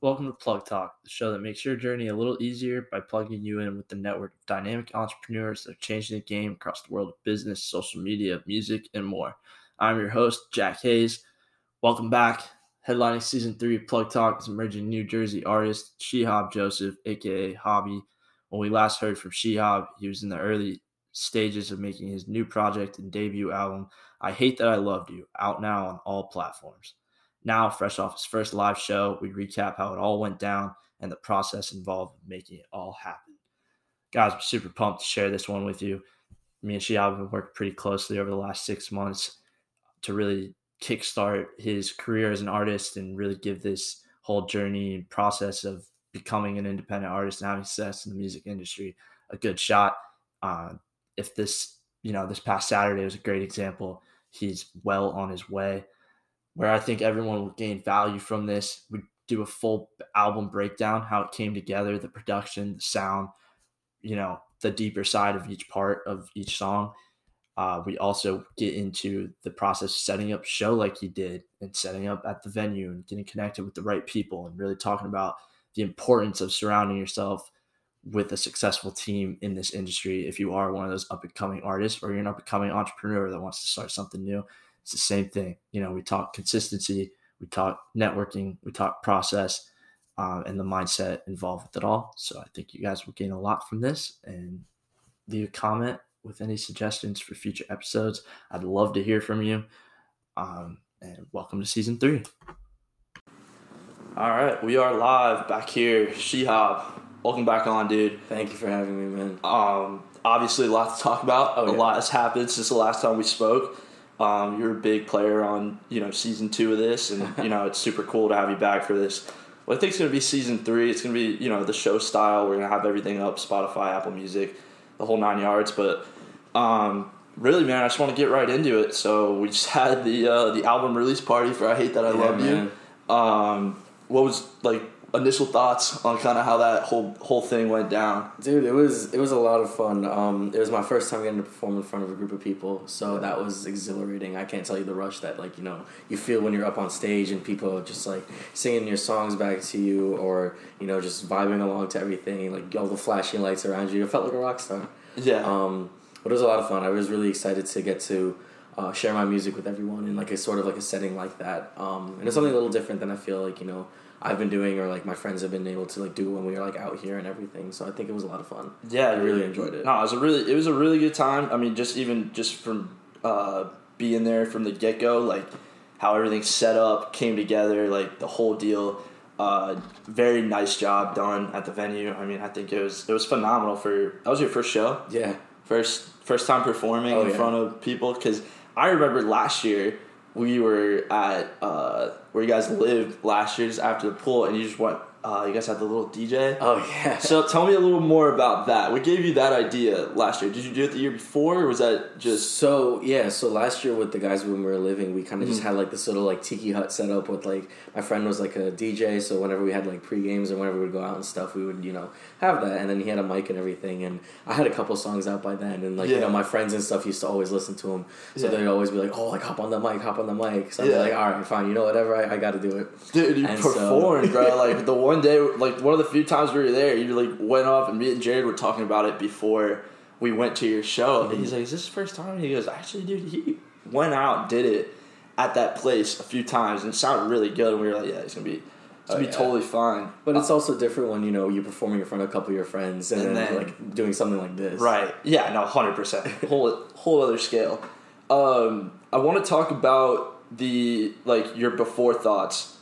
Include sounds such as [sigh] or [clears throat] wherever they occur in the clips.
Welcome to Plug Talk, the show that makes your journey a little easier by plugging you in with the network of dynamic entrepreneurs that are changing the game across the world of business, social media, music, and more. I'm your host, Jack Hayes. Welcome back. Headlining season three of Plug Talk is emerging New Jersey artist Shihab Joseph, aka Habi. When we last heard from Shihab, he was in the early stages of making his new project and debut album, I Hate That I Loved You, out now on all platforms. Now, fresh off his first live show, we recap how it all went down and the process involved in making it all happen. Guys, I'm super pumped to share this one with you. Me and Shihab have working pretty closely over the last six months to really kickstart his career as an artist and really give this whole journey and process of becoming an independent artist and having success in the music industry a good shot. Uh, if this, you know, this past Saturday was a great example, he's well on his way where I think everyone will gain value from this. We do a full album breakdown, how it came together, the production, the sound, you know, the deeper side of each part of each song. Uh, we also get into the process of setting up show like he did and setting up at the venue and getting connected with the right people and really talking about the importance of surrounding yourself with a successful team in this industry if you are one of those up and coming artists or you're an up and coming entrepreneur that wants to start something new it's the same thing. You know, we talk consistency, we talk networking, we talk process, um, and the mindset involved with it all. So I think you guys will gain a lot from this and leave a comment with any suggestions for future episodes. I'd love to hear from you. Um, and welcome to season three. All right, we are live back here. Shihab, welcome back on, dude. Thank you for having me, man. Um, obviously, a lot to talk about. Oh, a yeah. lot has happened since the last time we spoke. Um, you're a big player on you know season two of this, and you know it's super cool to have you back for this. What I think is going to be season three. It's going to be you know the show style. We're going to have everything up Spotify, Apple Music, the whole nine yards. But um, really, man, I just want to get right into it. So we just [laughs] had the uh, the album release party for I Hate That I Yeah, Love man. You. Um, what was like initial thoughts on kind of how that whole whole thing went down? Dude, it was it was a lot of fun. Um, it was my first time getting to perform in front of a group of people, so that was exhilarating. I can't tell you the rush that like you know you feel when you're up on stage and people are just like singing your songs back to you, or you know just vibing along to everything, like all the flashing lights around you. It felt like a rock star. Yeah. Um, but it was a lot of fun. I was really excited to get to uh, share my music with everyone in like a sort of like a setting like that. Um, and it's something a little different than I feel like you know I've been doing or like my friends have been able to like do when we were like out here and everything. So I think it was a lot of fun. Yeah, I really enjoyed it. No, it was a really it was a really good time. I mean, just even just from uh, being there from the get go, like how everything set up, came together, like the whole deal. Uh, very nice job done at the venue. I mean, I think it was it was phenomenal for that was your first show, Yeah. first first time performing Oh, in yeah. front of people. Because I remember last year we were at uh, where you guys lived last year, just after the pool, and you just went. Uh, you guys had the little DJ. Oh yeah. So tell me a little more about that. What gave you that idea last year? Did you do it the year before, or was that just? So yeah, so last year with the guys when we were living, we kind of Mm. just had like this little like tiki hut set up with like my friend was like a DJ, so whenever we had like pre games or whenever we would go out and stuff, we would you know have that, and then he had a mic and everything, and I had a couple songs out by then, and like Yeah. you know my friends and stuff used to always listen to him, so Yeah. they'd always be like, oh like hop on the mic, hop on the mic, so I'd Yeah. like, all right, fine, you know whatever, I, I got to do it. Dude, you And so- performed, bro. Like the one [laughs] day, like one of the few times we were there, you like went off, and me and Jared were talking about it before we went to your show. And Mm-hmm. he's like, "Is this the first time?" And he goes, "Actually, dude, he went out, did it at that place a few times, and it sounded really good." And we were like, "Yeah, it's gonna be, it's gonna Oh, be yeah. totally fine." But it's also different when you know you're performing in front of a couple of your friends and, And then, then- like doing something like this. Right. Yeah. No. Hundred percent. [laughs] Whole whole other scale. Um, I want to talk about the like your before thoughts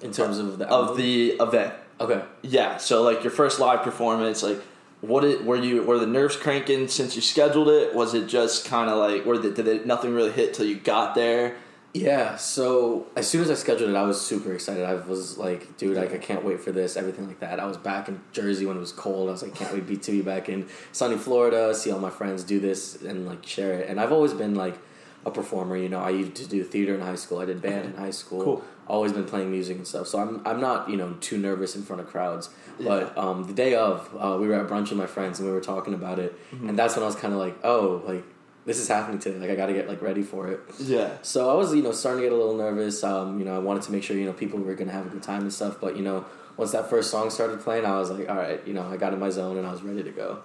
In terms of the of the event. okay. Yeah. So like your first live performance, like what it were you were the nerves cranking since you scheduled it? Was it just kind of like the, did it nothing really hit till you got there? Yeah, so as soon as I scheduled it, I was super excited. I was like, dude, like, I can't wait for this, everything like that. I was back in Jersey when it was cold. I was like, can't wait be to be back in sunny Florida, see all my friends do this and like share it. And I've always been like a performer, you know. I used to do theater in high school. I did band in high school. Cool. Always been playing music and stuff. So I'm I'm not, you know, too nervous in front of crowds. But um, the day of, uh, we were at brunch with my friends and we were talking about it. And that's when I was kind of like, oh, like this is happening today. Like I got to get like ready for it. Yeah. So I was, you know, starting to get a little nervous. Um, you know, I wanted to make sure, you know, people were gonna have a good time and stuff. But you know, once that first song started playing, I was like, all right, you know, I got in my zone and I was ready to go.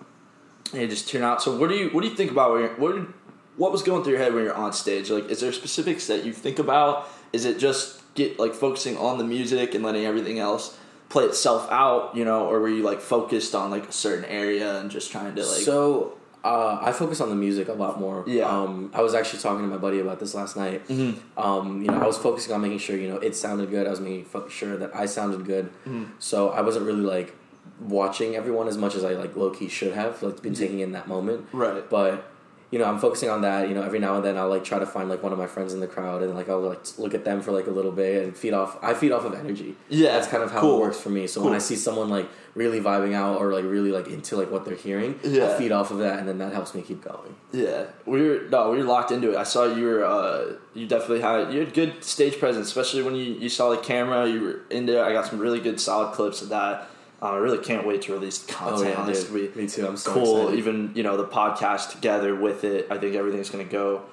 And just tune out. So what do you what do you think about what did, what was going through your head when you're on stage? Like, is there specifics that you think about? Is it just get like focusing on the music and letting everything else play itself out? You know, or were you like focused on like a certain area and just trying to like? so uh, I focus on the music a lot more. Yeah. Um, I was actually talking to my buddy about this last night. Um, you know, I was focusing on making sure you know it sounded good. I was making sure that I sounded good. So I wasn't really like watching everyone as much as I like low key should have like been taking in that moment. Right. But you know, I'm focusing on that. You know, every now and then I'll like try to find like one of my friends in the crowd and like I'll like look at them for like a little bit and feed off. I feed off of energy. Yeah, that's kind of how cool. it works for me. So when I see someone like really vibing out or like really like into like what they're hearing, Yeah. I feed off of that and then that helps me keep going. Yeah, we were no, we were locked into it. I saw you were, uh, you definitely had you had good stage presence, especially when you, you saw the camera. You were in there. I got some really good solid clips of that. Um, I really can't wait to release content. Oh yeah, on this. dude. Me too. I'm so cool. excited. Even you know the podcast together with it. I think everything's gonna go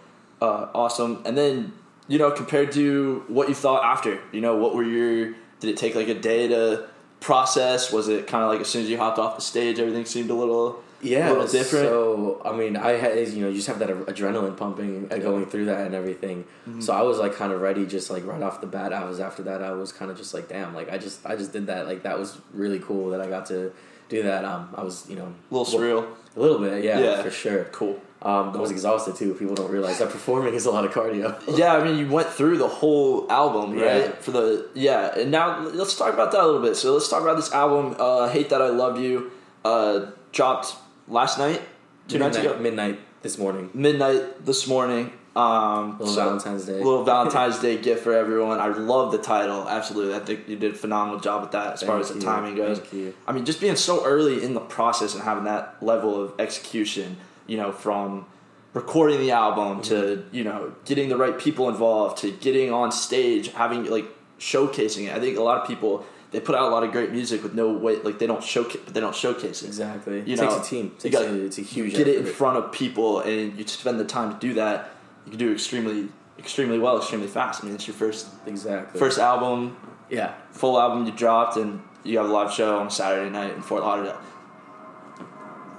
uh, awesome. And then you know compared to what you thought after, you know what were your? Did it take like a day to process? Was it kind of like as soon as you hopped off the stage, everything seemed a little yeah, a little different? So I mean, I had you know you just have that adrenaline pumping and going through that and everything. Mm-hmm. So I was like kind of ready, just like right off the bat. I was after that. I was kind of just like, damn, like I just I just did that. Like that was really cool that I got to do that. Um, I was you know a little surreal. a little bit, yeah, Yeah. for sure. Cool. Um, I was exhausted too. People don't realize that performing is a lot of cardio. [laughs] Yeah, I mean, you went through the whole album, right? Yeah. For the yeah, and now let's talk about that a little bit. So let's talk about this album, uh, "Hate That I Love You," uh, dropped last night, two nights midnight, ago, midnight this morning. midnight this morning. Um, Little so- Valentine's Day. little Valentine's [laughs] Day gift for everyone. I love the title, absolutely. I think you did a phenomenal job with that as far as the you. timing goes. Thank. I mean, just being so early in the process and having that level of execution, you know, from recording the album to, Mm-hmm. you know, getting the right people involved to getting on stage, having like showcasing it. I think a lot of people they put out a lot of great music with no way like they don't showcase but they don't showcase it. Exactly. You it know, takes a team. It you takes gotta a, it's a huge. Get it in front of people and you spend the time to do that, you can do extremely extremely well, extremely fast. I mean, it's your first Exactly. first album, Yeah. full album you dropped, and you have a live show on Saturday night in Fort Lauderdale.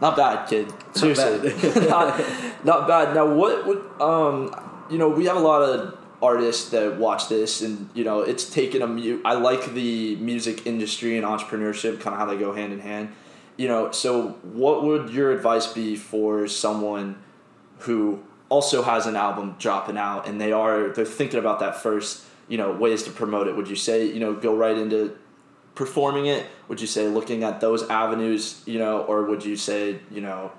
Not bad, kid. Seriously, bad. [laughs] not, not bad. Now, what would um, you know? We have a lot of artists that watch this, and you know, it's taken a. Mu- I like the music industry and entrepreneurship, kind of how they go hand in hand. You know, so what would your advice be for someone who also has an album dropping out and they are they're thinking about that first you know ways to promote it would you say you know go right into performing it would you say looking at those avenues you know or would you say you know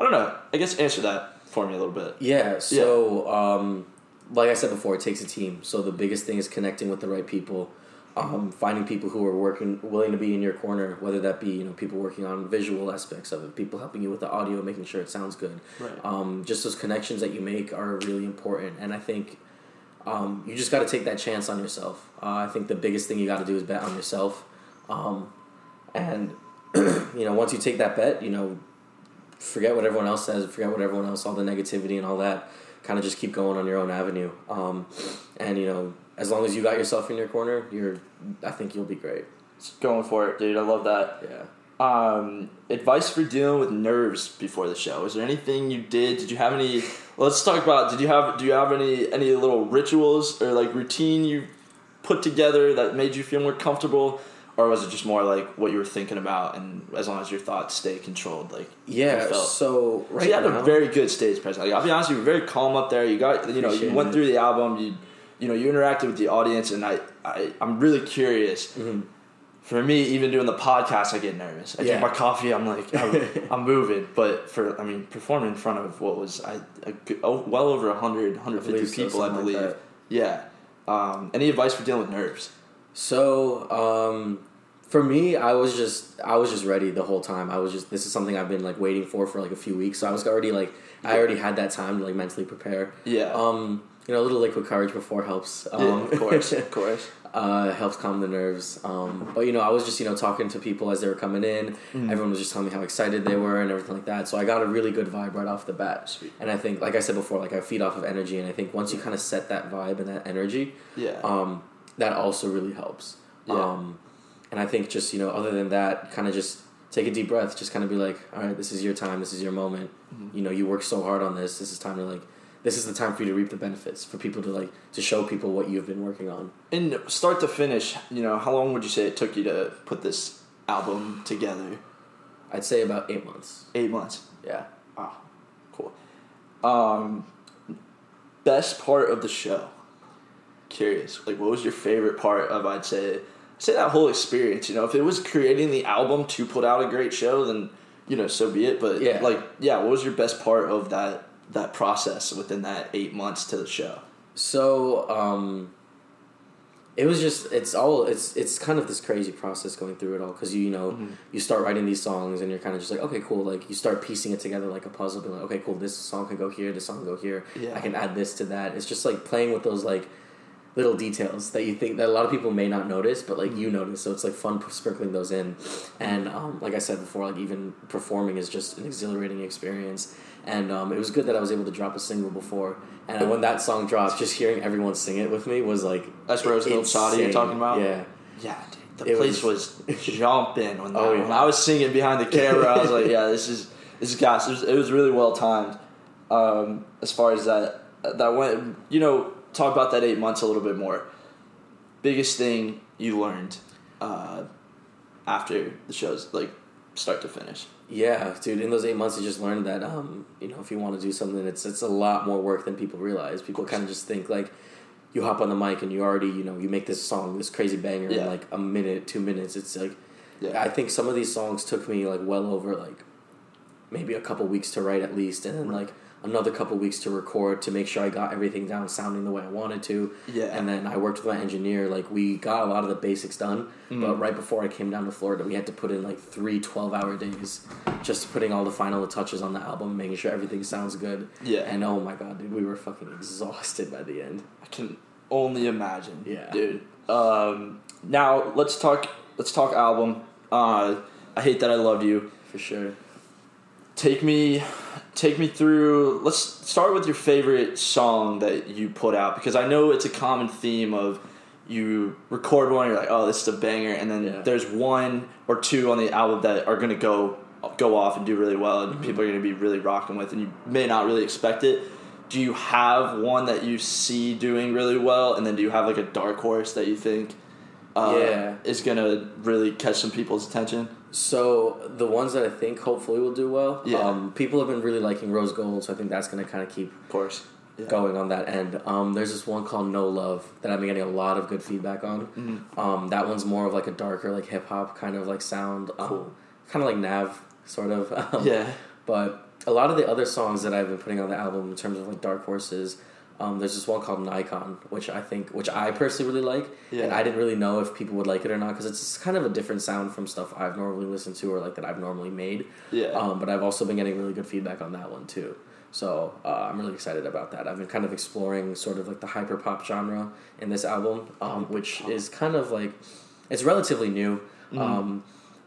i don't know i guess answer that for me a little bit Yeah. So, Um, like I said before, it takes a team. So the biggest thing is connecting with the right people, um, finding people who are working, willing to be in your corner. Whether that be you know people working on visual aspects of it, people helping you with the audio, making sure it sounds good. Right. Um, just those connections that you make are really important, and I think. Um, you just got to take that chance on yourself. Uh, I think the biggest thing you got to do is bet on yourself, um, and [clears throat] you know once you take that bet, you know forget what everyone else says, forget what everyone else, all the negativity and all that. Kind of just keep going on your own avenue. Um, and you know, as long as you got yourself in your corner, you're. I think you'll be great. Just going for it dude i love that Yeah. um, advice for dealing with nerves before the show. Is there anything you did? Did you have any? Let's talk about. Did you have? Do you have any any little rituals or like routine you put together that made you feel more comfortable, or was it just more like what you were thinking about? And as long as your thoughts stay controlled, like Yeah. So right you had now, a very good stage presence. Like, I'll be honest, you were very calm up there. You got you know you went it. through the album. You you know you interacted with the audience, and I, I I'm really curious Mhm. for me, even doing the podcast, I get nervous. I Yeah. drink my coffee. I'm like, I'm, [laughs] I'm moving. But for, I mean, performing in front of what was I, a, good- oh, well over 100, 150 believe so, people, I something like believe. yeah. Um, any advice for dealing with nerves? So um, for me, I was just I was just ready the whole time. I was just this is something I've been like waiting for for like a few weeks. So I was already like I already had that time to like mentally prepare. Yeah. Um, you know, a little liquid courage before helps. Um, yeah, of course, of [laughs] course. uh, helps calm the nerves. Um, but you know, I was just you know talking to people as they were coming in. Mm. Everyone was just telling me how excited they were and everything like that. So I got a really good vibe right off the bat. Sweet. And I think, like I said before, like I feed off of energy, and I think once you kind of set that vibe and that energy, Yeah. um, that also really helps. Yeah. Um, and I think just you know, other than that, kind of just take a deep breath. Just kind of be like, all right, this is your time. This is your moment. Mm-hmm. You know, you work so hard on this. This is time to like. This is the time for you to reap the benefits. For people to like to show people what you've been working on. And start to finish, you know, how long would you say it took you to put this album together? I'd say about eight months. Eight months. Yeah. Wow, cool. Um, best part of the show. Curious, like, what was your favorite part of? I'd say, say that whole experience. You know, if it was creating the album to put out a great show, then you know, so be it. But Yeah. like, yeah, what was your best part of that that process within that eight months to the show? So um, it was just it's all it's it's kind of this crazy process going through it all because you you know Mm-hmm. you start writing these songs and you're kind of just like okay cool like you start piecing it together like a puzzle being like okay cool this song can go here this song can go here Yeah. I can add this to that it's just like playing with those like little details that you think that a lot of people may not notice but like you notice so it's like fun sprinkling those in and um, like i said before like even performing is just an exhilarating experience and um, it was good that i was able to drop a single before and when that song dropped just hearing everyone sing it with me was like That's Roosevelt Saudi you're talking about? yeah Yeah, dude, the It place was- was, jumping when, [laughs] Oh, yeah. when I was singing behind the camera. I was like, yeah, this is this is gas. It was, it was really well timed. Um, as far as that that went, you know, talk about that eight months a little bit more. Biggest thing you learned uh, after the shows, like start to finish. Yeah, dude. In those eight months, you just learned that um, you know if you want to do something, it's it's a lot more work than people realize. People kind of just think like you hop on the mic and you already you know you make this song, this crazy banger Yeah. in like a minute, two minutes. It's like Yeah. I think some of these songs took me like well over like maybe a couple weeks to write at least, and then like another couple weeks to record to make sure I got everything down sounding the way I wanted to. Yeah. And then I worked with my engineer. Like we got a lot of the basics done, Mm. but right before I came down to Florida, we had to put in like three 12 hour days just putting all the final touches on the album, making sure everything sounds good. Yeah. And oh my god, dude, we were fucking exhausted by the end. I can only imagine. Yeah. dude. Um, now let's talk. Let's talk album. Uh, I hate that I loved you. For sure. take me take me through let's start with your favorite song that you put out because i know it's a common theme of you record one you're like oh this is a banger and then Yeah. there's one or two on the album that are going to go go off and do really well Mm-hmm. and people are going to be really rocking with and you may not really expect it do you have one that you see doing really well and then do you have like a dark horse that you think uh, Yeah. is going to really catch some people's attention So the ones that I think hopefully will do well, Yeah. um, people have been really liking Rose Gold, so I think that's going to kind of keep of course Yeah. going on that end. Um, there's this one called No Love that I've been getting a lot of good feedback on. Mm-hmm. Um, that one's more of like a darker, like hip hop kind of like sound, um, Cool. kind of like Nav, sort of. Um, [laughs] yeah But a lot of the other songs that I've been putting on the album in terms of like dark horses, um, there's this one called Nikon, which I think, which I personally really like, Yeah. and I didn't really know if people would like it or not because it's kind of a different sound from stuff I've normally listened to or like that I've normally made. Yeah. Um, but I've also been getting really good feedback on that one too. So uh, I'm really excited about that. I've been kind of exploring sort of like the hyper pop genre in this album, um, which is kind of like it's relatively new, Mm-hmm.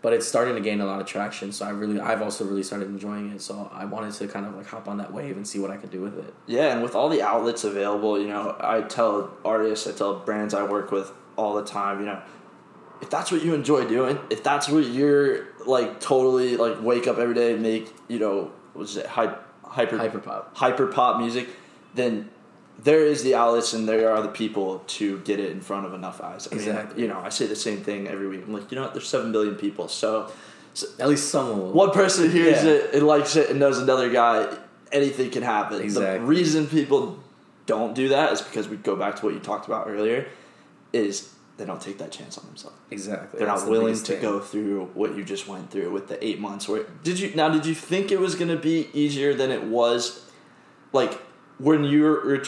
But it's starting to gain a lot of traction. So I really, I've also really started enjoying it. So I wanted to kind of like hop on that wave and see what I could do with it. Yeah, and with all the outlets available, you know, I tell artists, I tell brands I work with all the time, you know, if that's what you enjoy doing, if that's what you're like totally like wake up every day and make, you know, what's it, hype, hyper, Hyper pop. hyper pop music, then there is the outlets and there are the people to get it in front of enough eyes. I mean, you know, I say the same thing every week. I'm like, you know what, there's seven billion people, so At least someone will. one person hears Yeah. it and likes it and knows another guy, anything can happen. The reason people don't do that is because we go back to what you talked about earlier, is they don't take that chance on themselves. Exactly. They're That's not the willing biggest to thing. go through what you just went through with the eight months. Where did you now? Did you think it was going to be easier than it was? Like when you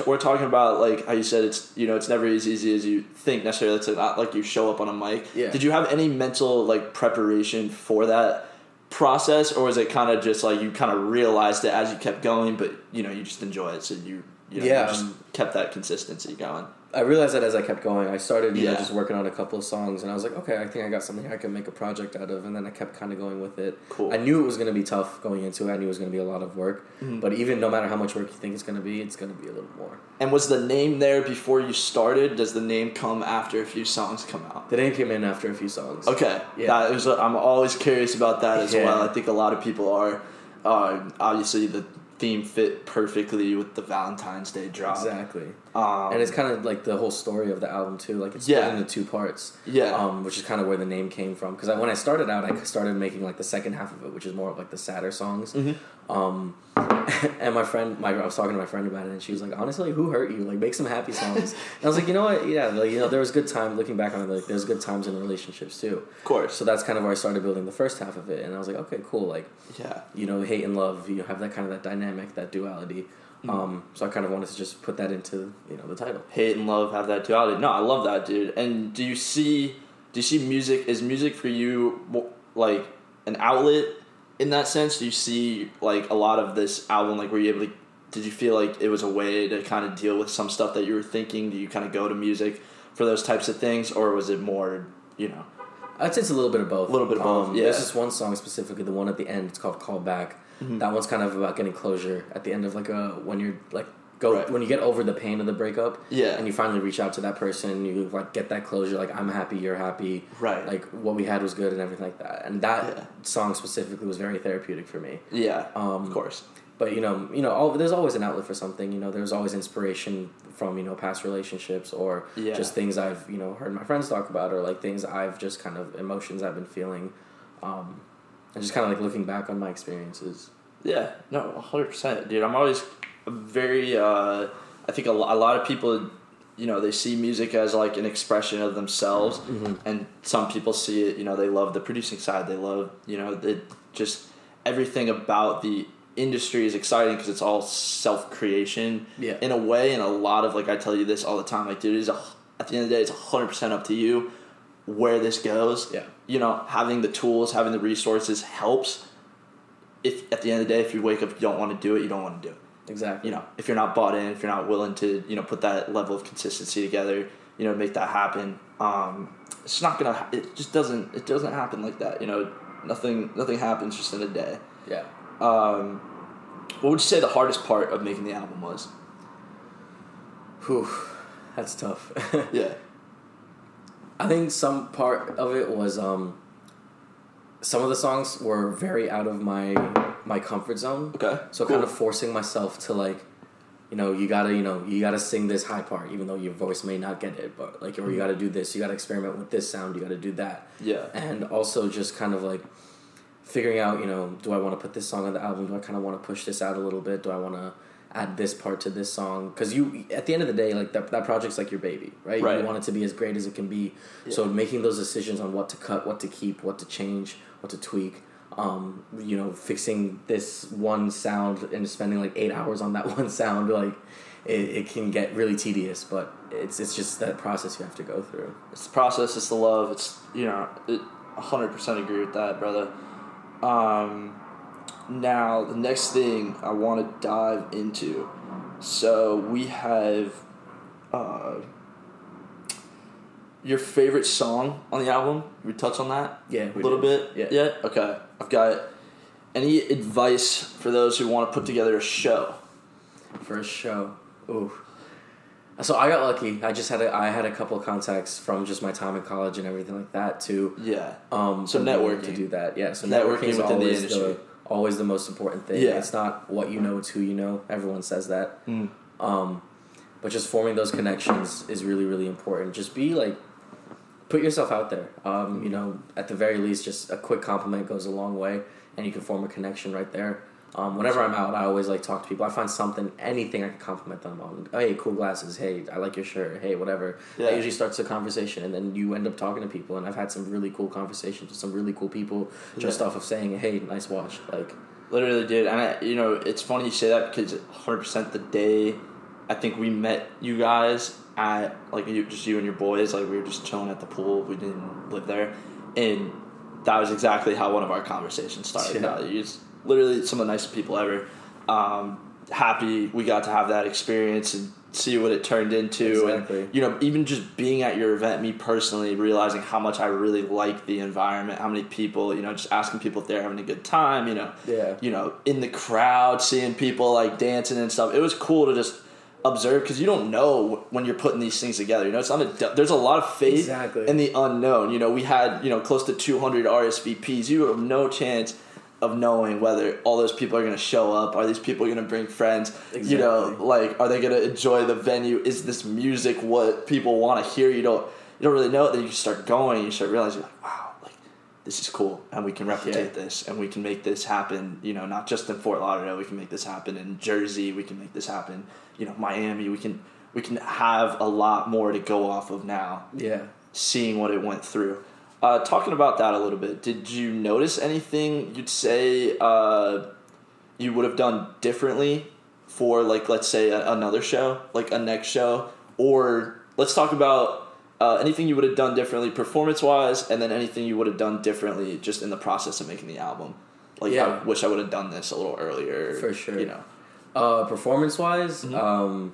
were talking about like how you said it's you know it's never as easy as you think necessarily. It's not like you show up on a mic. Yeah. Did you have any mental like preparation for that process, or was it kind of just like you kind of realized it as you kept going, but you know you just enjoy it, so you you know, Yeah, you just kept that consistency going. I realized that as I kept going, I started, you know, Yeah. just working on a couple of songs, and I was like, okay, I think I got something I can make a project out of, and then I kept kind of going with it. Cool. I knew it was going to be tough going into it. I knew it was going to be a lot of work, Mhm. but even no matter how much work you think it's going to be, it's going to be a little more. And was the name there before you started? Does the name come after a few songs come out? The name came in after a few songs. Okay, Yeah. That was, I'm always curious about that as Yeah. well. I think a lot of people are. Uh, obviously, the theme fit perfectly with the Valentine's Day drop. Exactly. Um, and it's kind of like the whole story of the album too. Like it's split Yeah. into two parts. Yeah. Um, which is kind of where the name came from. Because when I started out, I started making like the second half of it, which is more of like the sadder songs. Mhm. Um, [laughs] and my friend, my I was talking to my friend about it, and she was like, "Honestly, who hurt you? Like, make some happy [laughs] songs." and I was like, "You know what? Yeah, like you know, there was good time. Looking back on it, like there's good times in relationships too. of course. So that's kind of where I started building the first half of it, and I was like, okay, cool. Like, yeah. you know, hate and love, you have that kind of that dynamic, that duality. Mm-hmm. Um, so I kind of wanted to just put that into you know the title. hate and love have that duality. No, I love that, dude. And do you see do you see music is music for you like an outlet in that sense? Do you see like a lot of this album like were you able to did you feel like it was a way to kind of deal with some stuff that you were thinking? Do you kind of go to music for those types of things or was it more, you know? I'd say it's a little bit of both. A little bit of both, Um, yeah. There's this one song specifically, the one at the end. It's called "Call Back." Mm-hmm. That one's kind of about getting closure at the end of like a when you're like go Right. when you get over the pain of the breakup. Yeah. And you finally reach out to that person. You like get that closure. Like I'm happy, you're happy. Right. Like what we had was good and everything like that. And that Yeah. song specifically was very therapeutic for me. Yeah. Um, of course. But you know, you know, all, there's always an outlet for something. You know, there's always inspiration from you know past relationships or Yeah. just things I've you know heard my friends talk about or like things I've just kind of emotions I've been feeling, um, and just kind of like looking back on my experiences. Yeah, no, hundred percent, dude. I'm always very. Uh, I think a, a lot of people, you know, they see music as like an expression of themselves, and some people see it. You know, they love the producing side. They love, you know, the just everything about the industry is exciting because it's all self creation. Yeah. In a way, and a lot of like I tell you this all the time. Like, dude, it is a, at the end of the day, it's hundred percent up to you where this goes. Yeah. You know, having the tools, having the resources helps if at the end of the day, if you wake up, you don't want to do it, you don't want to do it. Exactly. You know, if you're not bought in, if you're not willing to, you know, put that level of consistency together, you know, make that happen. Um, it's not gonna. ha- It just doesn't. It doesn't happen like that. You know, nothing. Nothing happens just in a day. Yeah. Um, what would you say the hardest part of making the album was? Whew, that's tough. [laughs] Yeah. I think some part of it was um, some of the songs were very out of my my comfort zone. Okay. So Cool. kind of forcing myself to like, you know, you gotta, you know, you gotta sing this high part, even though your voice may not get it, but like, or you mm-hmm. gotta do this, you gotta experiment with this sound, you gotta do that, Yeah. and also just kind of like figuring out, you know, do I want to put this song on the album? Do I kind of want to push this out a little bit? Do I want to add this part to this song? Because you, at the end of the day, like that, that project's like your baby, right? Right. You want it to be as great as it can be. So making those decisions on what to cut, what to keep, what to change, what to tweak. Um, you know, fixing this one sound and spending like eight hours on that [laughs] one sound, like it, it can get really tedious. But it's it's just that process you have to go through. It's the process. It's the love. It's you know, hundred percent agree with that, brother. Um, now the next thing I want to dive into. So we have, uh, your favorite song on the album. We touch on that. Yeah, a little did. bit. Yeah. Yeah. Okay. I've got. Any advice for those who want to put together a show? for a show. Ooh. So I got lucky. I just had a I had a couple of contacts from just my time in college and everything like that too. Yeah. um So networking. to do that. Yeah, so Networking networking is within the always industry. the always the most important thing. Yeah. It's not what you know, it's who you know. Everyone says that. Mm. Um but just forming those connections is really really important. Just be like put yourself out there. Um, you know, at the very least just a quick compliment goes a long way and you can form a connection right there. Um, whenever I'm out, I always like talk to people. I find something, anything I can compliment them on. Hey, cool glasses. Hey, I like your shirt. Hey, whatever. Yeah. That usually starts a conversation, and then you end up talking to people. And I've had some really cool conversations with some really cool people just Yeah. off of saying, "Hey, nice watch." Like, Literally, dude, and I, you know, it's funny you say that because 100 percent the day I think we met you guys at like you, just you and your boys, like we were just chilling at the pool. We didn't live there, and that was exactly how one of our conversations started. Yeah. You just literally some of the nicest people ever. Um, happy we got to have that experience and see what it turned into Exactly. and you know even just being at your event me personally realizing how much i really like the environment how many people you know just asking people if they're having a good time you know Yeah. you know in the crowd seeing people like dancing and stuff it was cool to just observe because you don't know when you're putting these things together you know? It's not a there's a lot of faith Exactly. in the unknown you know? We had you know close to 200 rsvps you have no chance of knowing whether all those people are going to show up. Are these people going to bring friends? You know like are they going to enjoy the venue? Is this music what people want to hear? You don't you don't really know then you start going you start realizing like wow this is cool and we can replicate Yeah. this and we can make this happen you know not just in fort lauderdale we can make this happen in jersey we can make this happen you know miami we can we can have a lot more to go off of now Yeah. seeing what it went through. Uh, talking about that a little bit, did you notice anything you'd say uh, you would have done differently for, like, let's say a, another show, like a next show? Or let's talk about uh, anything you would have done differently performance wise, and then anything you would have done differently just in the process of making the album. Like, Yeah. I wish I would have done this a little earlier. For sure. You know. Uh, performance wise, Mhm. um,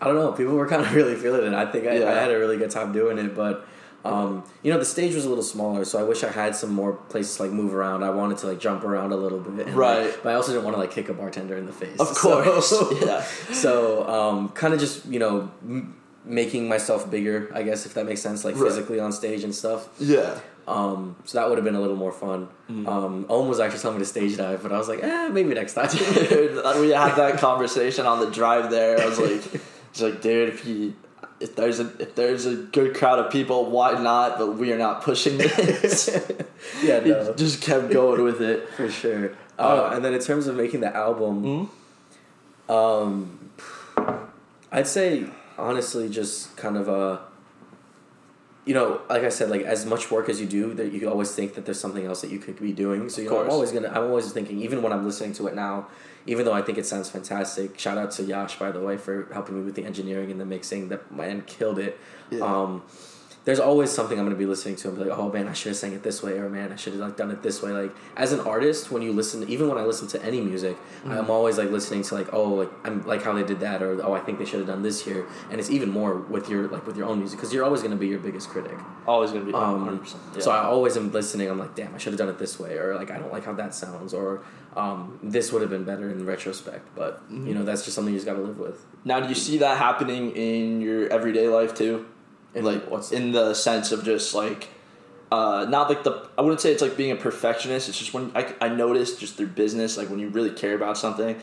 I don't know. People were [laughs] kind of really feeling it. I think I, Yeah. I had a really good time doing it, but um, you know, the stage was a little smaller, so I wish I had some more places to, like move around. I wanted to like jump around a little bit, and, Right. like, but I also didn't want to like kick a bartender in the face. Of [laughs] So- course. [laughs] yeah. So, um, kind of just you know, m- making myself bigger, I guess if that makes sense, like Right. physically on stage and stuff. Yeah. Um, so that would have been a little more fun. Mm. Um, Ohm was actually telling me to stage dive, but I was like, eh, maybe next time. [laughs] Dude, we had that conversation on the drive there. I was like, [laughs] it's like, dude, if you if there's a if there's a good crowd of people, why not? But we are not pushing this. [laughs] yeah, no, just kept going with it. for sure. Uh, Uh, and then in terms of making the album, Mhm. um, I'd say honestly, just kind of uh you know, like I said, like as much work as you do, that you always think that there's something else that you could be doing. So you know, I'm always gonna, I'm always thinking, even when I'm listening to it now, even though I think it sounds fantastic. Shout out to Yash, by the way, for helping me with the engineering and the mixing. That man killed it. Yeah. Um, there's always something I'm gonna be listening to and be like, oh man, I should have sang it this way, or man, I should have like done it this way. Like as an artist, when you listen, even when I listen to any music, I'm always like listening to like, oh, like I'm like how they did that, or oh, I think they should have done this here. And it's even more with your like with your own music because you're always gonna be your biggest critic. Always gonna be Um, 100%. Yeah. So I always am listening. I'm like, damn, I should have done it this way, or like I don't like how that sounds, or um, this would have been better in retrospect. But Mm-hmm. you know, that's just something you just got to live with. now, do you see that happening in your everyday life too? In like what's- in the sense of just like uh, not like the I wouldn't say it's like being a perfectionist. It's just when I, I noticed just through business, like when you really care about something,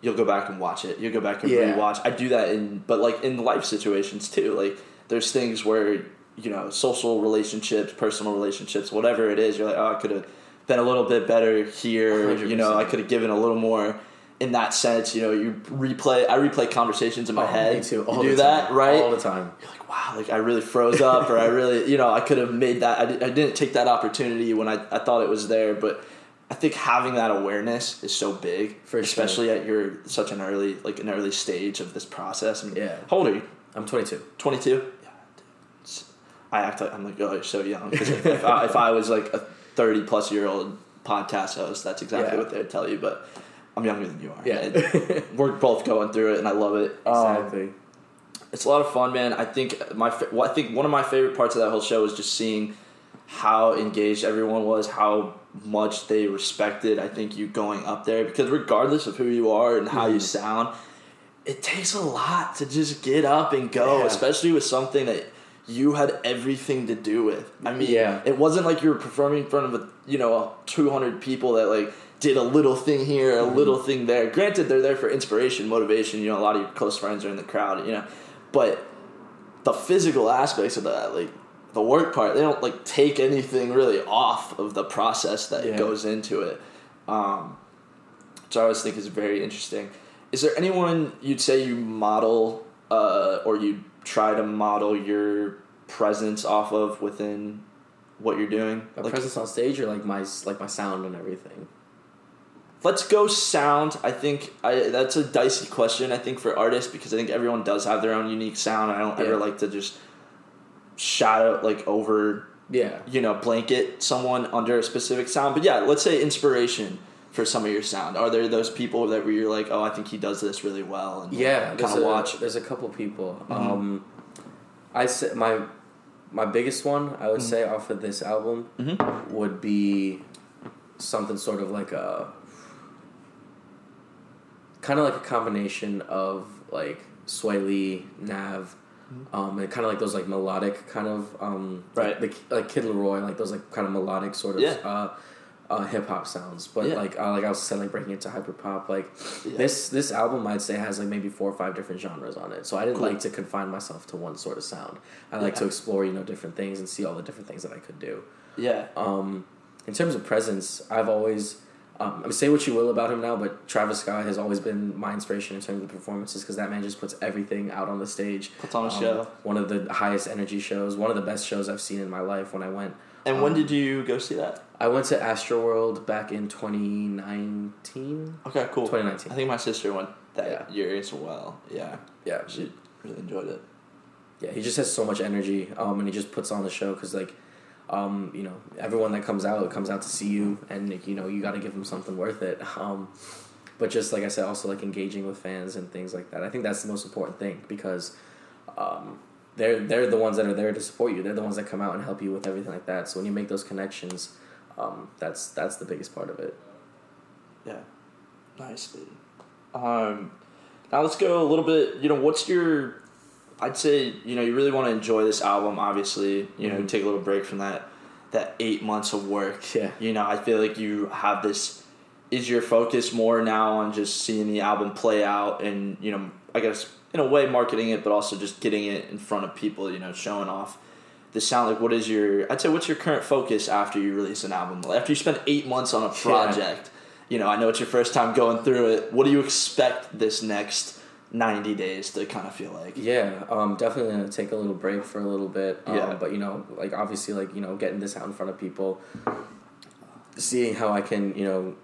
you'll go back and watch it. You'll go back and Yeah. rewatch. I do that in but like in life situations too. Like there's things where you know social relationships, personal relationships, whatever it is. You're like, oh, I could have been a little bit better here. You know, I could have given a little more. In that sense, you know, you replay. I replay conversations in my Oh, head. me too. You do the that, time. right? All the time. you're like, wow, like I really froze up, or I [laughs] really, you know, I could have made that. I, di- I didn't take that opportunity when I, I thought it was there, but I think having that awareness is so big, For sure. especially at your such an early, like an early stage of this process. And Yeah. how old are you? I'm 22. Twenty two. Yeah, I act like I'm like, oh, you're so young. if, if, I, if I was like a thirty plus year old podcast host, that's exactly Yeah. what they'd tell you. But I'm younger than you are. Yeah. And we're both going through it, and I love it. Um, exactly. it's a lot of fun, man. I think my well, I think one of my favorite parts of that whole show was just seeing how engaged everyone was, how much they respected. I think you going up there because regardless of who you are and how you Mhm. sound, it takes a lot to just get up and go, Yeah. especially with something that you had everything to do with. I mean, Yeah. it wasn't like you were performing in front of a, you know two hundred people that like did a little thing here, a Mm-hmm. little thing there. Granted, they're there for inspiration, motivation. You know, a lot of your close friends are in the crowd. You know, but the physical aspects of that, like the work part, they don't like take anything really off of the process that Yeah. goes into it. Um, which I always think is very interesting. Is there anyone you'd say you model uh, or you try to model your presence off of within what you're doing? My Like, presence on stage or like my like my sound and everything. Let's go sound. I think I that's a dicey question. I think for artists because I think everyone does have their own unique sound. I don't Yeah. ever like to just shadow like over Yeah. you know blanket someone under a specific sound. But yeah, let's say inspiration. for some of your sound? Are there those people that where you're like, oh, I think he does this really well, and Yeah, kind of watch? There's a couple people. Mm-hmm. Um, I say my my biggest one I would Mm-hmm. say off of this album Mhm. would be something sort of like a kind of like a combination of like Swae Lee, Nav, um, and kind of like those like melodic kind of um, Mm-hmm. Right. like, the, like Kid LAROI, like those like kind of melodic sort of Yeah. uh, uh, hip hop sounds. But Yeah. like uh, like I was saying, like breaking into hyper pop, like Yeah. this this album I'd say has like maybe four or five different genres on it. So I didn't Cool. like to confine myself to one sort of sound. I like Yeah. to explore you know different things and see all the different things that I could do. yeah, Um, in terms of presence, I've always, um, I mean, say what you will about him now, but Travis Scott has always been my inspiration in terms of the performances because that man just puts everything out on the stage. Puts on a Um, show. One of the highest energy shows, one of the best shows I've seen in my life when I went. And when um, did you go see that? I went to Astroworld back in 2019. Okay, cool. 2019. I think my sister went that Yeah. year as well. Yeah, Yeah, she really enjoyed it. yeah, he just has so much energy, um, and he just puts on the show because like, um, you know, everyone that comes out comes out to see you, and you know, you got to give them something worth it. [laughs] Um, but just like I said, also like engaging with fans and things like that. I think that's the most important thing because, um, they're they're the ones that are there to support you. They're the ones that come out and help you with everything like that. So when you make those connections, um, that's that's the biggest part of it. Yeah, nicely. Um, now let's go a little bit. You know, what's your? I'd say you know you really want to enjoy this album. Obviously, you know, Mhm. take a little break from that that eight months of work. Yeah. You know, I feel like you have this. Is your focus more now on just seeing the album play out and you know, I guess in a way marketing it, but also just getting it in front of people. You know, showing off the sound. Like, what is your? I'd say, what's your current focus after you release an album? After you spend eight months on a project, you know, I know it's your first time going through it. What do you expect this next ninety days to kind of feel like? Yeah, um, definitely gonna take a little break for a little bit. Um, Yeah. But you know, like obviously, like you know, getting this out in front of people, seeing how I can, you know,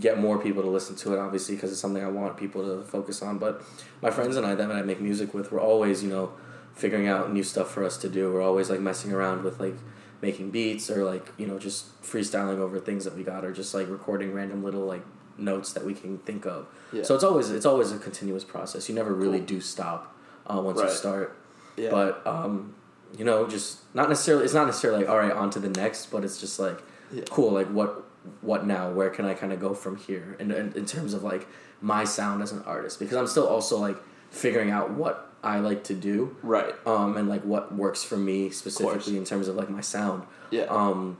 get more people to listen to it. Obviously, because it's something I want people to focus on. But my friends and I that I make music with, we're always, you know, figuring out new stuff for us to do. We're always like messing around with like making beats or like you know just freestyling over things that we got or just like recording random little like notes that we can think of. Yeah. So it's always it's always a continuous process. You never really Cool. do stop uh, once Right. you start. Yeah. But um, you know, just not necessarily. It's not necessarily like all right, on to the next. But it's just like Yeah. cool. Like what what now? Where can I kind of go from here? And, and in terms of like my sound as an artist, because I'm still also like figuring out what I like to do. right. Um, and like what works for me specifically in terms of like my sound. Yeah. Um,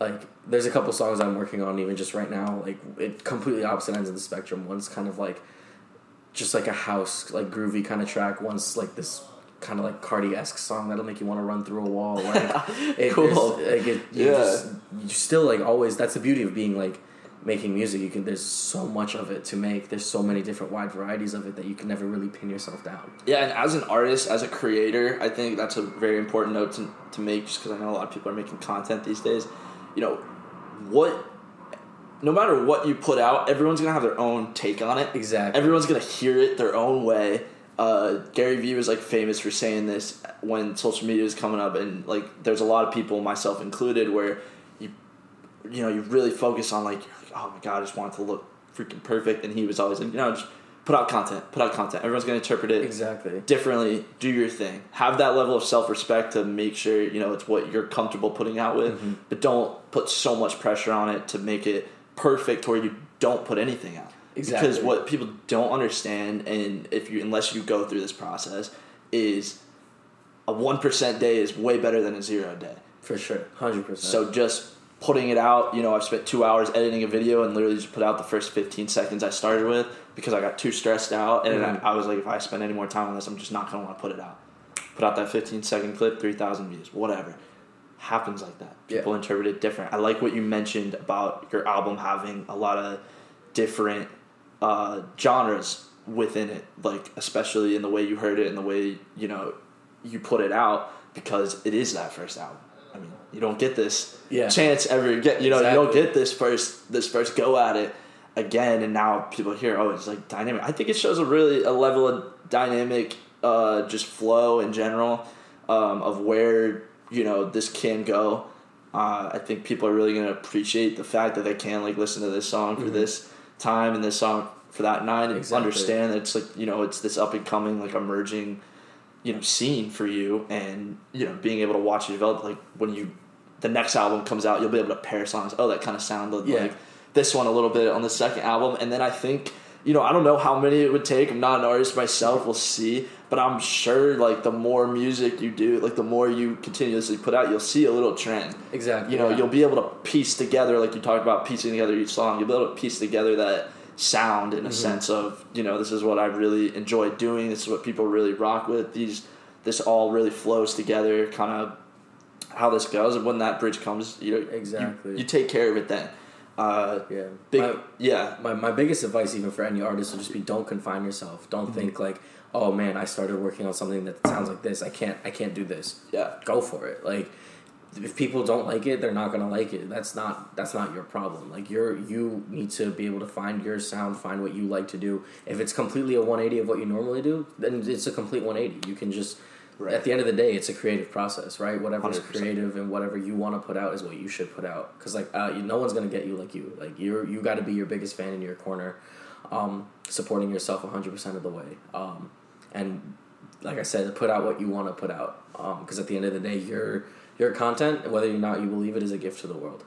like there's a couple songs I'm working on even just right now. Like it completely opposite ends of the spectrum. One's kind of like just like a house like groovy kind of track. One's like this kind of like Carti esque song that'll make you want to run through a wall. [laughs] Like it, Cool. Like it, you Yeah. just, you still like always. That's the beauty of being like making music. You can. There's so much of it to make. There's so many different wide varieties of it that you can never really pin yourself down. Yeah, and as an artist, as a creator, I think that's a very important note to, to make just because I know a lot of people are making content these days. You know, what, no matter what you put out, everyone's to have their own take on it. Exactly. Everyone's to hear it their own way. Uh, Gary Vee was like famous for saying this when social media was coming up, and like there's a lot of people, myself included, where you, you know, you really focus on like, like, oh my god, I just want it to look freaking perfect, and he was always like, you know, just put out content, put out content. Everyone's gonna interpret it Exactly. differently. Do your thing. Have that level of self respect to make sure you know it's what you're comfortable putting out with, Mm-hmm. but don't put so much pressure on it to make it perfect where you don't put anything out. Exactly. Because what people don't understand, and if you unless you go through this process, is a one percent day is way better than a zero day. For sure. Hundred percent. So just putting it out, you know, I've spent two hours editing a video and literally just put out the first 15 seconds I started with because I got too stressed out. And Mhm. I, I was like, if I spend any more time on this, I'm just not going to want to put it out. Put out that 15 second clip, 3,000 views, whatever. Happens like that. Yeah. People interpret it different. I like what you mentioned about your album having a lot of different uh, genres within it, like especially in the way you heard it and the way, you know, you put it out because it is that first album. You don't get this Yeah. chance ever get you know you don't get this first this first go at it again and now people hear oh it's like dynamic i think it shows a really a level of dynamic uh just flow in general um of where you know this can go Uh, I think people are really gonna appreciate the fact that they can like listen to this song for Mhm. this time and this song for that night and Exactly. understand that it's like you know it's this up and coming like emerging you know scene for you and you know being able to watch it develop like when you the next album comes out you'll be able to pair songs oh that kind of sounded Yeah. like this one a little bit on the second album and then I think you know I don't know how many it would take I'm not an artist myself we'll see but I'm sure like the more music you do like the more you continuously put out you'll see a little trend Exactly. you know yeah. you'll be able to piece together like you talked about piecing together each song you'll be able to piece together that sound in a Mhm. sense of you know this is what i really enjoy doing this is what people really rock with these this all really flows together kind of how this goes and when that bridge comes you know Exactly. you, take care of it then. Uh yeah. big My- yeah. my, my biggest advice even for any artist would just be don't confine yourself. Don't think like oh man i started working on something that sounds like this. I can't i can't do this. Yeah. Go for it. Like if people don't like it they're not gonna like it. That's not that's not your problem. Like you're you need to be able to find your sound find what you like to do. If it's completely a 180 of what you normally do then it's a complete 180 you can just Right. at the end of the day it's a creative process right? Whatever's 100%. creative and whatever you want to put out is what you should put out. Because like uh, you, no one's gonna get you like you. Like you're you got to be your biggest fan in your corner um, supporting yourself 100% of the way. Um, and like i said put out what you want to put out. Because at the end of the day your your content whether or not you believe it is a gift to the world.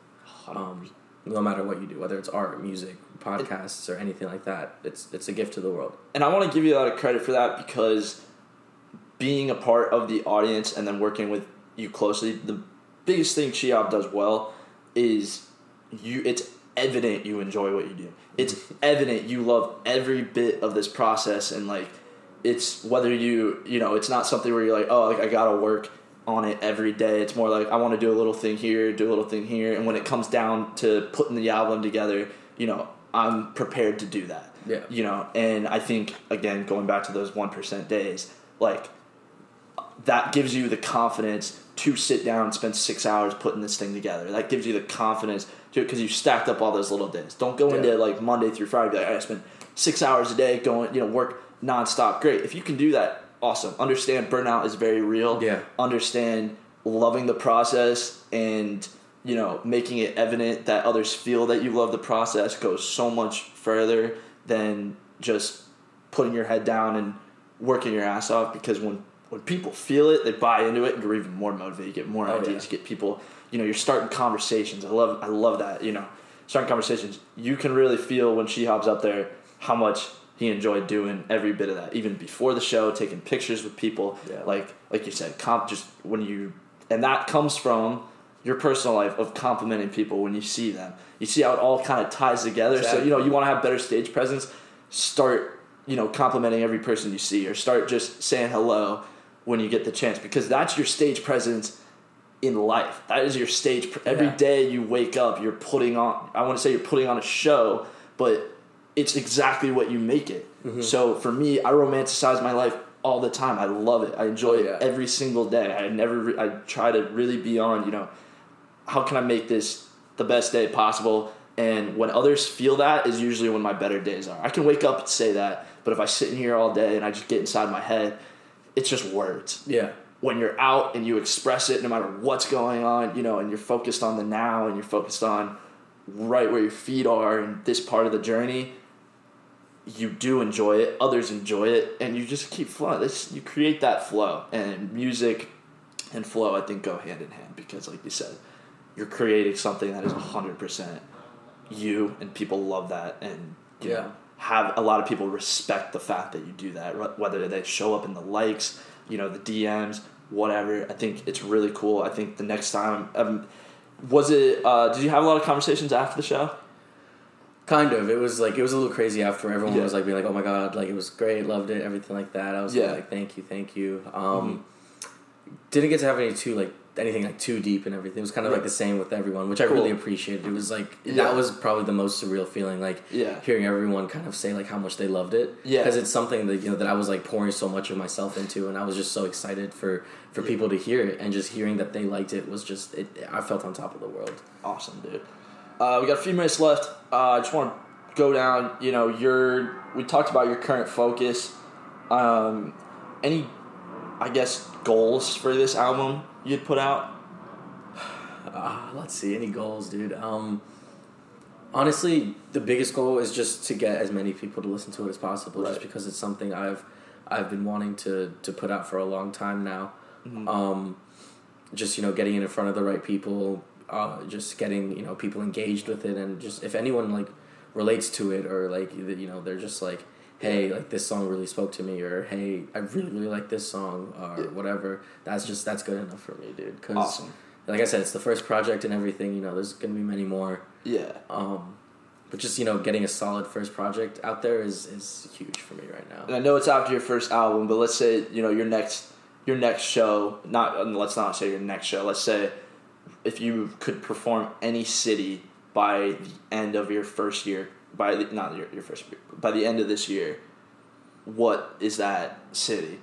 Um, no matter what you do whether it's art music podcasts or anything like that it's it's a gift to the world. And I want to give you a lot of credit for that because being a part of the audience and then working with you closely, the biggest thing Shihab does well is you. It's evident you enjoy what you do. It's mm-hmm. evident you love every bit of this process and like it's whether you you know it's not something where you're like oh like I gotta work on it every day. It's more like I want to do a little thing here, do a little thing here, and when it comes down to putting the album together, you know I'm prepared to do that yeah you know and i think again going back to those 1% days like that gives you the confidence to sit down and spend six hours putting this thing together. That gives you the confidence to because you stacked up all those little days. Don't go Yeah. into like monday through friday be like i spend six hours a day going you know work nonstop. Great. If you can do that awesome. Understand burnout is very real. Yeah. understand loving the process and you know making it evident that others feel that you love the process goes so much further than just putting your head down and working your ass off because when when people feel it they buy into it and you're even more motivated you get more Oh, ideas yeah. get people you know you're starting conversations. I love i love that you know starting conversations. You can really feel when she hops up there how much he enjoyed doing every bit of that even before the show taking pictures with people. Yeah. like like you said comp just when you and that comes from your personal life of complimenting people when you see them. You see how it all kind of ties together. So you know you want to have better stage presence start you know complimenting every person you see or start just saying hello when you get the chance because that's your stage presence in life. That is your stage pre- every Yeah. day you wake up you're putting on i want to say you're putting on a show but it's exactly what you make it. Mm-hmm. so for me i romanticize my life all the time. I love it. I enjoy it yeah. every single day. I never re- i try to really be on you know how can i make this the best day possible? And when others feel that is usually when my better days are. I can wake up and say that but if i sit in here all day and i just get inside my head it's just words. Yeah. When you're out and you express it no matter what's going on you know and you're focused on the now and you're focused on right where your feet are in this part of the journey you do enjoy it. Others enjoy it. And you just keep flowing. This you create that flow. And music and flow i think go hand in hand because like you said you're creating something that is 100% you and people love that and you Yeah. know have a lot of people respect the fact that you do that whether they show up in the likes you know the dms whatever i think it's really cool i think the next time um, was it uh, did you have a lot of conversations after the show Kind of. It was like it was a little crazy after everyone Yeah. was like being like, "Oh my god, like it was great, loved it, everything like that." I was Yeah. Mm-hmm. like, "Thank you, thank you." Um, Didn't get to have any too like anything like too deep and everything. It was kind of like the same with everyone, which I Cool. really appreciated. It was like Yeah. that was probably the most surreal feeling, like Yeah. hearing everyone kind of say like how much they loved it. Yeah. because it's something that you know that I was like pouring so much of myself into, and I was just so excited for for people to hear it, and just hearing that they liked it was just it. I felt on top of the world. Awesome, dude. Uh, we got a few minutes left. Uh, I just want to go down. You know, your we talked about your current focus. Um, any, I guess, goals for this album you'd put out? Uh, let's see. Any goals, dude? Um, honestly, the biggest goal is just to get as many people to listen to it as possible. Just because it's something I've I've been wanting to to put out for a long time now. Mm-hmm. Um, just you know, getting it in front of the right people. Uh, just getting you know people engaged with it, and just if anyone like relates to it or like you know they're just like hey like this song really spoke to me or hey i really really like this song or Yeah. whatever that's just that's good enough for me dude because Awesome. like i said it's the first project and everything you know there's gonna be many more Yeah. um but just you know getting a solid first project out there is is huge for me right now And I know it's after your first album, but let's say you know your next your next show. Not uh, let's not say your next show. Let's say if you could perform any city by the end of your first year, by the, not your your first year, by the end of this year, what is that city?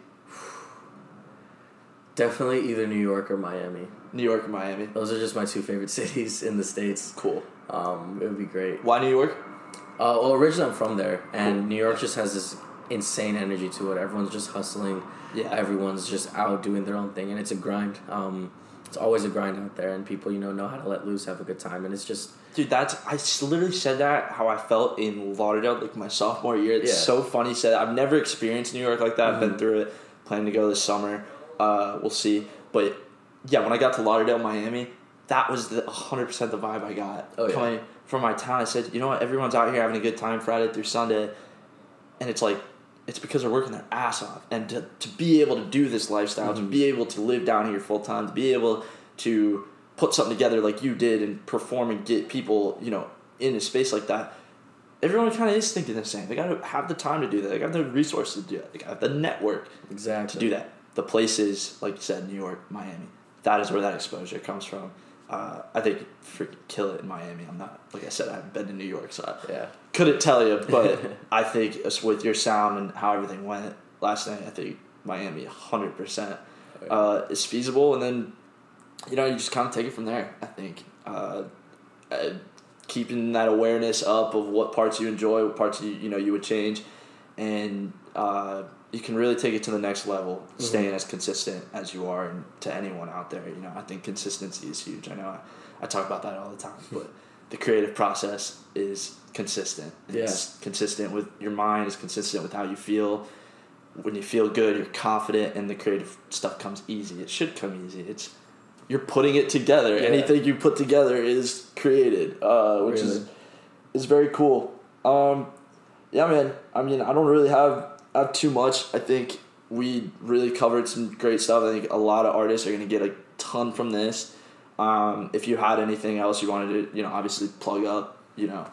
definitely either new york or miami New York or Miami? those are just my two favorite [laughs] cities in the states Cool. um it would be great Why New York? Uh, well, originally I'm from there, and New York just has this insane energy to it. Everyone's just hustling. Yeah. Everyone's just out doing their own thing, and it's a grind. Um, it's always a grind out there, and people you know know how to let loose, have a good time, and it's just Dude, that's I literally said that how I felt in Lauderdale, like my sophomore year. It's Yeah. so funny. Said that. I've never experienced New York like that. I've been Mhm. through it. Planning to go this summer. Uh, we'll see. But yeah, when I got to Lauderdale, Miami, that was the hundred percent the vibe I got Oh, yeah. coming from my town. I said, you know what? Everyone's out here having a good time Friday through Sunday, and it's like. It's because they're working their ass off, and to, to be able to do this lifestyle, to Mhm. be able to live down here full time, to be able to put something together like you did and perform and get people, you know, in a space like that, everyone kind of is thinking the same. They got to have the time to do that. They got the resources to do that. They got the network exactly to do that. The places, like you said, New York, Miami. That is where that exposure comes from. Uh, I think freaking kill it in Miami. I'm not like I said. I haven't been to New York, so I Yeah, couldn't tell you. [laughs] But I think with your sound and how everything went last night, I think Miami, hundred percent Oh, yeah. uh, is feasible, and then you know you just kind of take it from there. I think uh, uh, keeping that awareness up of what parts you enjoy, what parts you you know you would change, and uh, you can really take it to the next level, Mm-hmm. staying as consistent as you are, and to anyone out there, you know I think consistency is huge. I know I, I talk about that all the time, but [laughs] the creative process is consistent. It's consistent with your mind. It's consistent with how you feel when you feel good, you're confident, and the creative stuff comes easy. It should come easy. It's you're putting it together. Yeah. Anything you put together is created, uh, which is is very cool. Um, yeah, man. I mean, I don't really have have too much. I think we really covered some great stuff. I think a lot of artists are going to get a ton from this. Um, if you had anything else you wanted to, you know, obviously plug up, you know,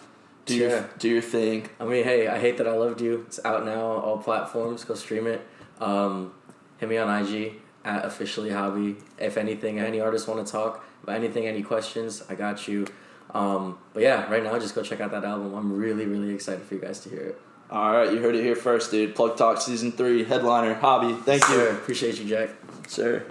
do your do your thing. I mean, hey, I hate that I loved you. It's out now, on all platforms. Go stream it. Um, hit me on IG at officially Habi. If anything, any artists want to talk about anything, any questions, I got you. Um, but yeah, right now, just go check out that album. I'm really, really excited for you guys to hear it. All right, you heard it here first, dude. PLUGtalk season three headliner Habi. Thank you, appreciate you, Jack. sir.